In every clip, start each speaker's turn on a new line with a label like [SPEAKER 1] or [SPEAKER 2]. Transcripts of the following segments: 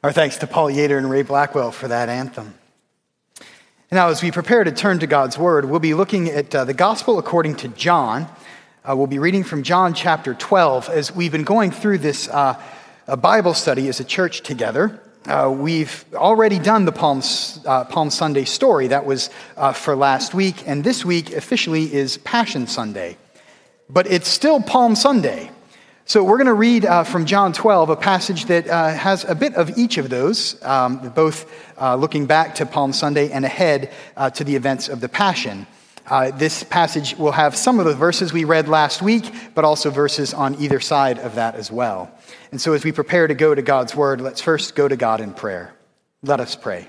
[SPEAKER 1] Our thanks to Paul Yater and Ray Blackwell for that anthem. Now, as we prepare to turn to God's Word, we'll be looking at uh, the Gospel according to John. Uh, we'll be reading from John chapter 12 as we've been going through this uh, Bible study as a church together. Uh, we've already done the Palm, uh, Palm Sunday story. That was uh, for last week, and this week officially is Passion Sunday. But it's still Palm Sunday. So we're going to read uh, from John 12, a passage that uh, has a bit of each of those, um, both uh, looking back to Palm Sunday and ahead uh, to the events of the Passion. Uh, this passage will have some of the verses we read last week, but also verses on either side of that as well. And so as we prepare to go to God's Word, let's first go to God in prayer. Let us pray.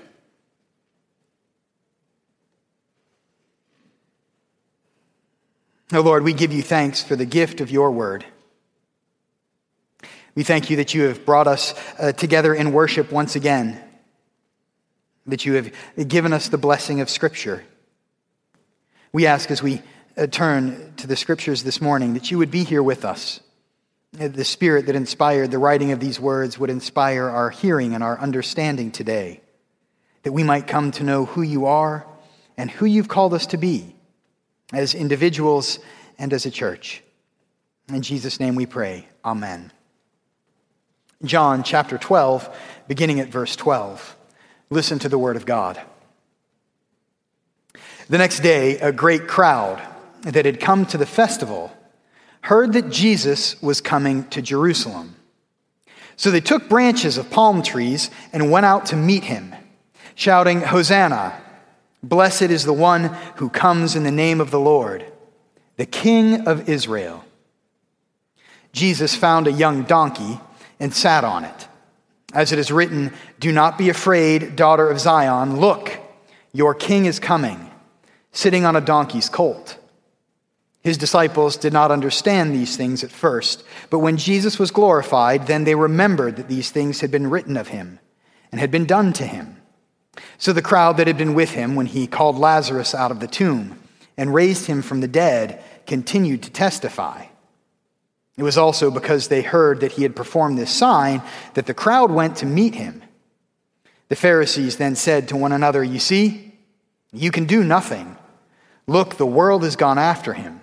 [SPEAKER 1] Oh Lord, we give you thanks for the gift of your Word. We thank you that you have brought us uh, together in worship once again, that you have given us the blessing of Scripture. We ask as we uh, turn to the Scriptures this morning that you would be here with us. The Spirit that inspired the writing of these words would inspire our hearing and our understanding today, that we might come to know who you are and who you've called us to be as individuals and as a church. In Jesus' name we pray. Amen. John chapter 12, beginning at verse 12. Listen to the word of God. The next day, a great crowd that had come to the festival heard that Jesus was coming to Jerusalem. So they took branches of palm trees and went out to meet him, shouting, Hosanna! Blessed is the one who comes in the name of the Lord, the King of Israel. Jesus found a young donkey and sat on it. As it is written, Do not be afraid, daughter of Zion. Look, your king is coming, sitting on a donkey's colt. His disciples did not understand these things at first, but when Jesus was glorified, then they remembered that these things had been written of him and had been done to him. So the crowd that had been with him when he called Lazarus out of the tomb and raised him from the dead continued to testify. It was also because they heard that he had performed this sign that the crowd went to meet him. The Pharisees then said to one another, You see, you can do nothing. Look, the world has gone after him.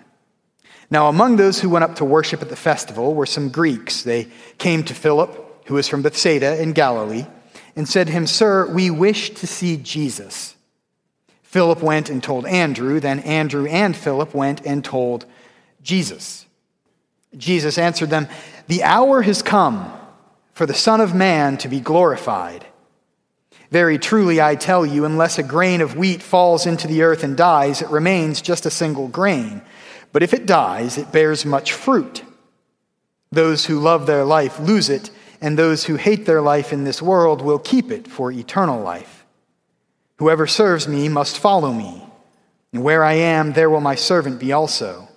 [SPEAKER 1] Now, among those who went up to worship at the festival were some Greeks. They came to Philip, who was from Bethsaida in Galilee, and said to him, Sir, we wish to see Jesus. Philip went and told Andrew. Then Andrew and Philip went and told Jesus. Jesus answered them, The hour has come for the Son of Man to be glorified. Very truly, I tell you, unless a grain of wheat falls into the earth and dies, it remains just a single grain. But if it dies, it bears much fruit. Those who love their life lose it, and those who hate their life in this world will keep it for eternal life. Whoever serves me must follow me, and where I am, there will my servant be also.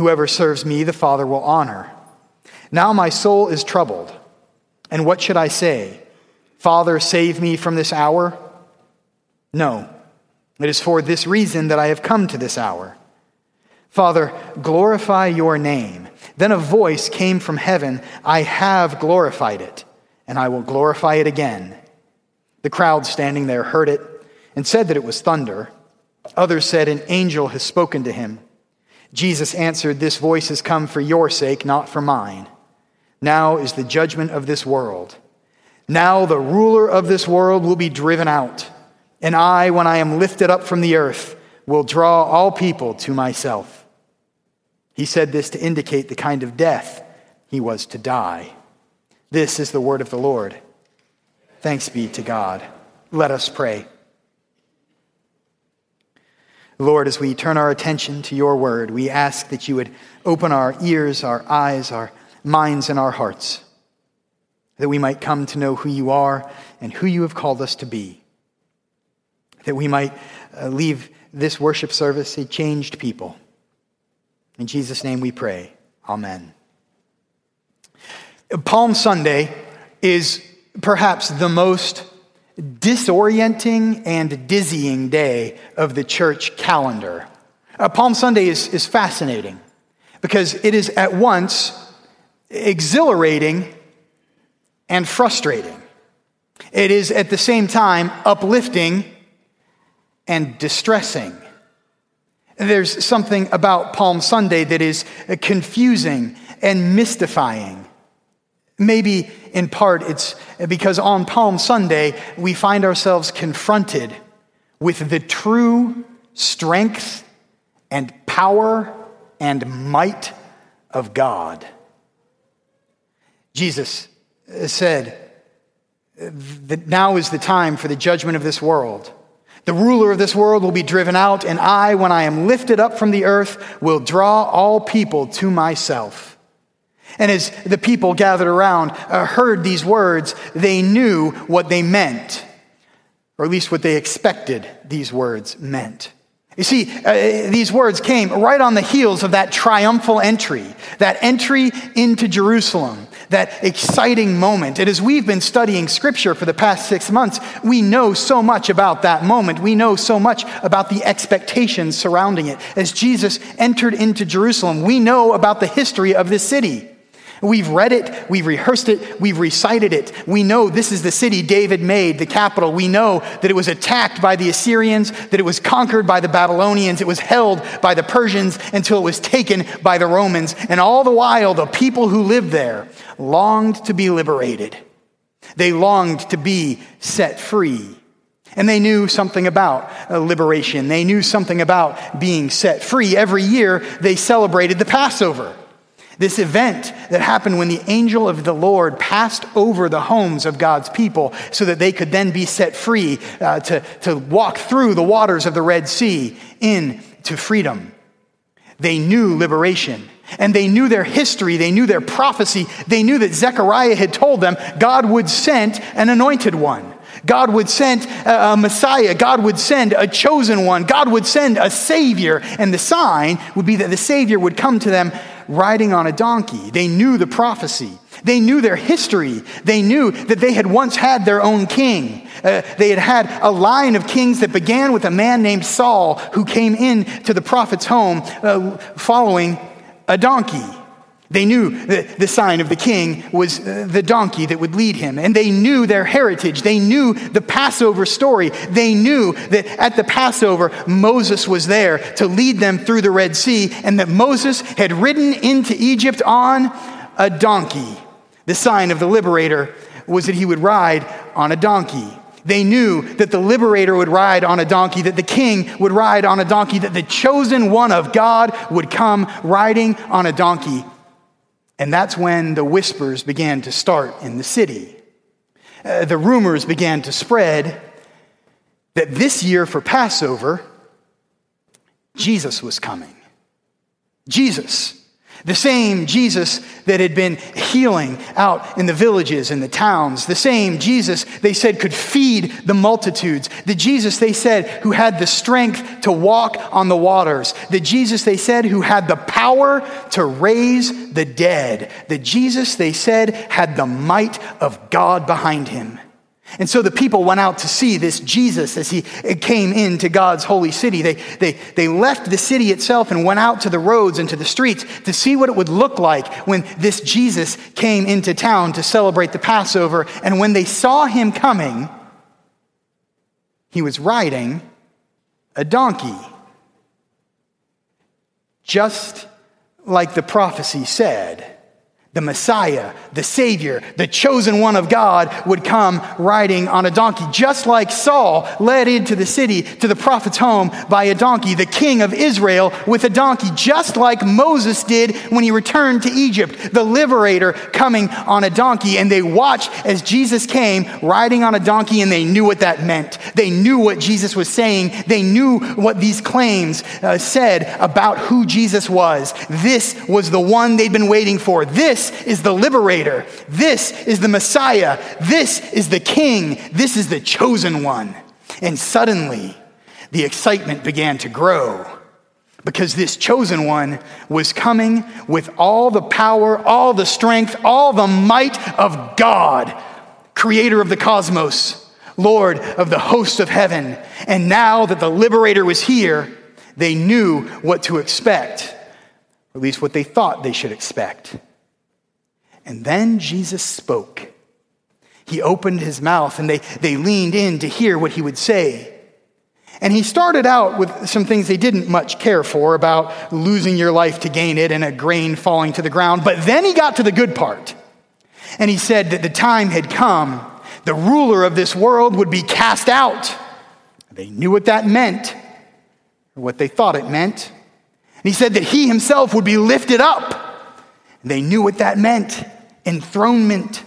[SPEAKER 1] Whoever serves me, the Father will honor. Now my soul is troubled. And what should I say? Father, save me from this hour? No, it is for this reason that I have come to this hour. Father, glorify your name. Then a voice came from heaven I have glorified it, and I will glorify it again. The crowd standing there heard it and said that it was thunder. Others said, An angel has spoken to him. Jesus answered, This voice has come for your sake, not for mine. Now is the judgment of this world. Now the ruler of this world will be driven out, and I, when I am lifted up from the earth, will draw all people to myself. He said this to indicate the kind of death he was to die. This is the word of the Lord. Thanks be to God. Let us pray. Lord, as we turn our attention to your word, we ask that you would open our ears, our eyes, our minds, and our hearts, that we might come to know who you are and who you have called us to be, that we might uh, leave this worship service a changed people. In Jesus' name we pray. Amen. Palm Sunday is perhaps the most disorienting and dizzying day of the church calendar. Uh, Palm Sunday is, is fascinating because it is at once exhilarating and frustrating. It is at the same time uplifting and distressing. There's something about Palm Sunday that is confusing and mystifying. Maybe in part it's because on Palm Sunday we find ourselves confronted with the true strength and power and might of God. Jesus uh, said that now is the time for the judgment of this world. The ruler of this world will be driven out, and I, when I am lifted up from the earth, will draw all people to myself. And as the people gathered around uh, heard these words, they knew what they meant, or at least what they expected these words meant. You see, uh, these words came right on the heels of that triumphal entry, that entry into Jerusalem, that exciting moment. And as we've been studying scripture for the past six months, we know so much about that moment. We know so much about the expectations surrounding it. As Jesus entered into Jerusalem, we know about the history of this city. We've read it, we've rehearsed it, we've recited it. We know this is the city David made, the capital. We know that it was attacked by the Assyrians, that it was conquered by the Babylonians, it was held by the Persians until it was taken by the Romans. And all the while, the people who lived there longed to be liberated. They longed to be set free. And they knew something about uh, liberation. They knew something about being set free. Every year, they celebrated the Passover. This event that happened when the angel of the Lord passed over the homes of God's people so that they could then be set free uh, to, to walk through the waters of the Red Sea into freedom. They knew liberation. And they knew their history, they knew their prophecy, they knew that Zechariah had told them God would send an anointed one. God would send a Messiah. God would send a chosen one. God would send a Savior. And the sign would be that the Savior would come to them riding on a donkey. They knew the prophecy. They knew their history. They knew that they had once had their own king. Uh, they had had a line of kings that began with a man named Saul who came in to the prophet's home uh, following a donkey. They knew that the sign of the king was uh, the donkey that would lead him. And they knew their heritage. They knew the Passover story. They knew that at the Passover, Moses was there to lead them through the Red Sea and that Moses had ridden into Egypt on a donkey. The sign of the liberator was that he would ride on a donkey. They knew that the liberator would ride on a donkey, that the king would ride on a donkey, that the chosen one of God would come riding on a donkey. And that's when the whispers began to start in the city. Uh, the rumors began to spread that this year for Passover, Jesus was coming. Jesus the same Jesus that had been healing out in the villages and the towns. The same Jesus they said could feed the multitudes. The Jesus they said who had the strength to walk on the waters. The Jesus they said who had the power to raise the dead. The Jesus they said had the might of God behind him. And so the people went out to see this Jesus as he came into God's holy city. They, they, they left the city itself and went out to the roads and to the streets to see what it would look like when this Jesus came into town to celebrate the Passover. And when they saw him coming, he was riding a donkey. Just like the prophecy said the Messiah, the Savior, the chosen one of God would come riding on a donkey, just like Saul led into the city to the prophet's home by a donkey, the king of Israel with a donkey, just like Moses did when he returned to Egypt, the liberator coming on a donkey. And they watched as Jesus came riding on a donkey, and they knew what that meant. They knew what Jesus was saying, they knew what these claims uh, said about who Jesus was. This was the one they'd been waiting for. This this is the liberator. This is the Messiah. This is the king. This is the chosen one. And suddenly, the excitement began to grow because this chosen one was coming with all the power, all the strength, all the might of God, creator of the cosmos, Lord of the hosts of heaven. And now that the liberator was here, they knew what to expect, or at least what they thought they should expect. And then Jesus spoke. he opened his mouth and they, they leaned in to hear what he would say. And he started out with some things they didn't much care for about losing your life to gain it and a grain falling to the ground. But then he got to the good part. And he said that the time had come. The ruler of this world would be cast out. They knew what that meant, or what they thought it meant. And he said that he himself would be lifted up. They knew what that meant enthronement.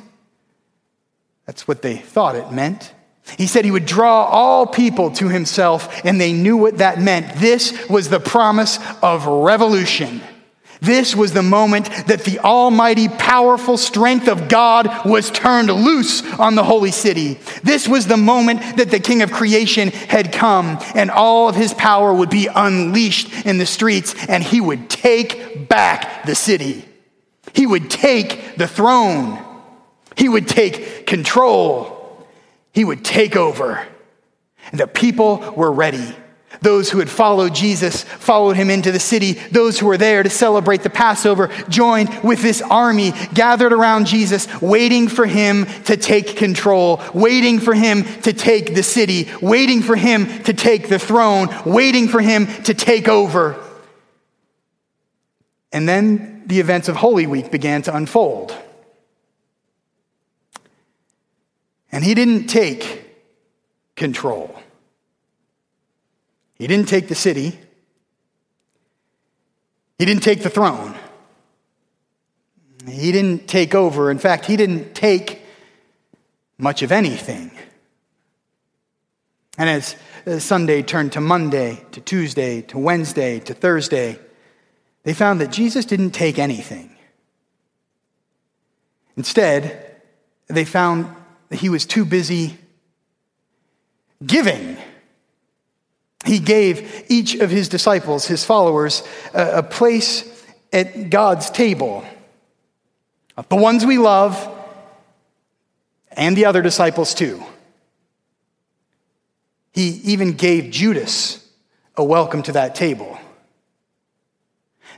[SPEAKER 1] That's what they thought it meant. He said he would draw all people to himself, and they knew what that meant. This was the promise of revolution. This was the moment that the almighty, powerful strength of God was turned loose on the holy city. This was the moment that the king of creation had come, and all of his power would be unleashed in the streets, and he would take back the city. He would take the throne. He would take control. He would take over. And the people were ready. Those who had followed Jesus followed him into the city. Those who were there to celebrate the Passover joined with this army gathered around Jesus, waiting for him to take control, waiting for him to take the city, waiting for him to take the throne, waiting for him to take over. And then the events of Holy Week began to unfold. And he didn't take control. He didn't take the city. He didn't take the throne. He didn't take over. In fact, he didn't take much of anything. And as Sunday turned to Monday, to Tuesday, to Wednesday, to Thursday, they found that Jesus didn't take anything. Instead, they found that he was too busy giving. He gave each of his disciples, his followers, a, place at God's table. The ones we love, and the other disciples too. He even gave Judas a welcome to that table.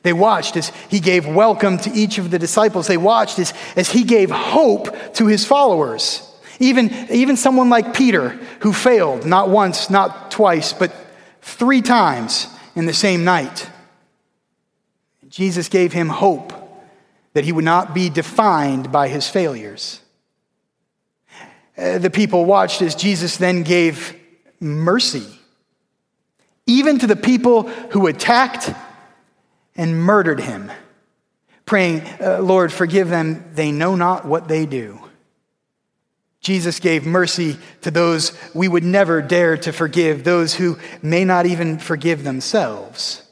[SPEAKER 1] They watched as he gave welcome to each of the disciples. They watched as, as he gave hope to his followers. Even, even someone like Peter, who failed not once, not twice, but three times in the same night. Jesus gave him hope that he would not be defined by his failures. Uh, the people watched as Jesus then gave mercy, even to the people who attacked and murdered him, praying, uh, Lord, forgive them, they know not what they do. Jesus gave mercy to those we would never dare to forgive, those who may not even forgive themselves.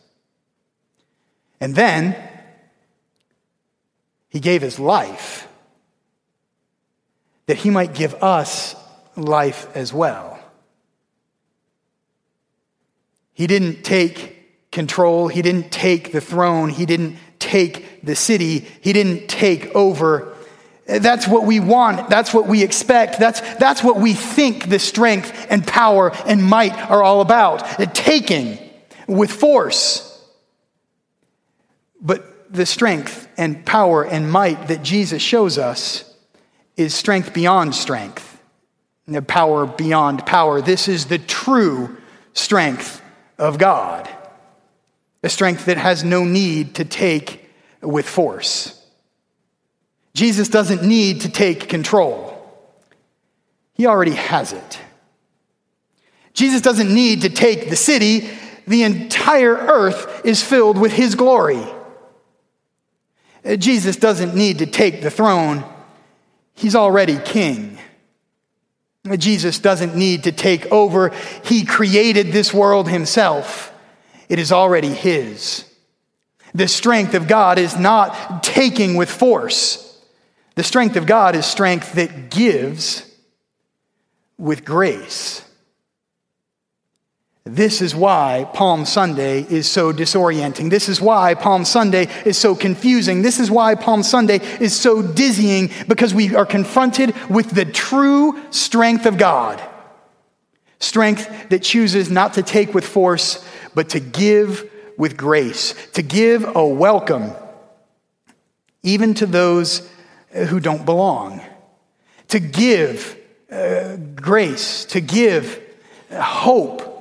[SPEAKER 1] And then he gave his life that he might give us life as well. He didn't take control, he didn't take the throne, he didn't take the city, he didn't take over that's what we want. That's what we expect. That's, that's what we think the strength and power and might are all about. Taking with force. But the strength and power and might that Jesus shows us is strength beyond strength, the power beyond power. This is the true strength of God, a strength that has no need to take with force. Jesus doesn't need to take control, he already has it. Jesus doesn't need to take the city, the entire earth is filled with his glory. Jesus doesn't need to take the throne, he's already king. Jesus doesn't need to take over. He created this world himself. It is already his. The strength of God is not taking with force. The strength of God is strength that gives with grace. This is why Palm Sunday is so disorienting. This is why Palm Sunday is so confusing. This is why Palm Sunday is so dizzying because we are confronted with the true strength of God. Strength that chooses not to take with force, but to give with grace, to give a welcome, even to those who don't belong, to give uh, grace, to give hope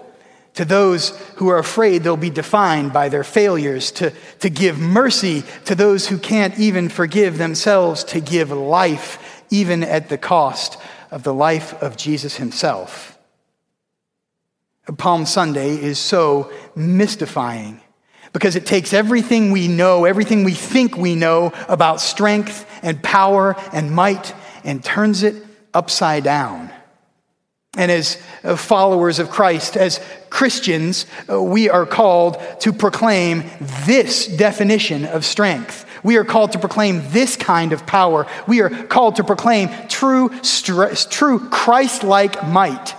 [SPEAKER 1] to those who are afraid they'll be defined by their failures, to, to give mercy to those who can't even forgive themselves, to give life even at the cost of the life of Jesus himself. Palm Sunday is so mystifying because it takes everything we know, everything we think we know about strength and power and might, and turns it upside down. And as uh, followers of Christ, as Christians, uh, we are called to proclaim this definition of strength. We are called to proclaim this kind of power. We are called to proclaim true, true Christ like might.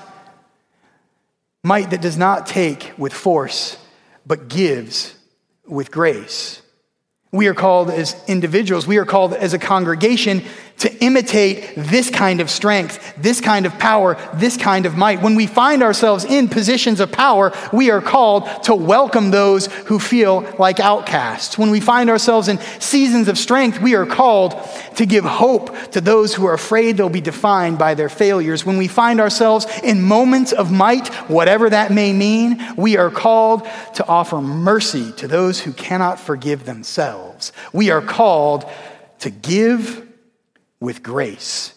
[SPEAKER 1] Might that does not take with force, but gives with grace. We are called as individuals, we are called as a congregation to imitate this kind of strength, this kind of power, this kind of might. When we find ourselves in positions of power, we are called to welcome those who feel like outcasts. When we find ourselves in seasons of strength, we are called to give hope to those who are afraid they'll be defined by their failures. When we find ourselves in moments of might, whatever that may mean, we are called to offer mercy to those who cannot forgive themselves. We are called to give with grace,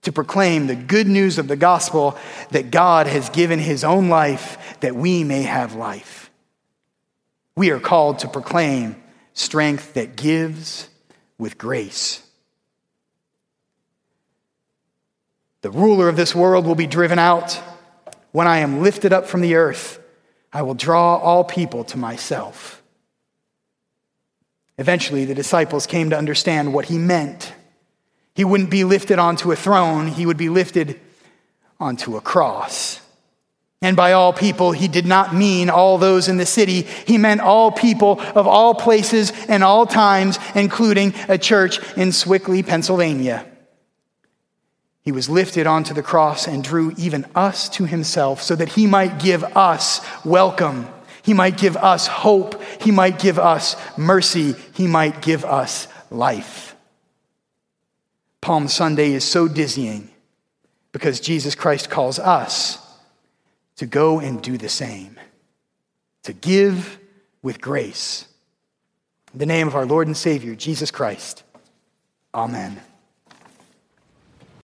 [SPEAKER 1] to proclaim the good news of the gospel that God has given his own life that we may have life. We are called to proclaim strength that gives with grace. The ruler of this world will be driven out. When I am lifted up from the earth, I will draw all people to myself. Eventually, the disciples came to understand what he meant he wouldn't be lifted onto a throne, he would be lifted onto a cross. And by all people, he did not mean all those in the city. He meant all people of all places and all times, including a church in Sewickley, Pennsylvania. He was lifted onto the cross and drew even us to himself so that he might give us welcome. He might give us hope. He might give us mercy. He might give us life. Palm Sunday is so dizzying because Jesus Christ calls us to go and do the same, to give with grace. In the name of our Lord and Savior, Jesus Christ. Amen.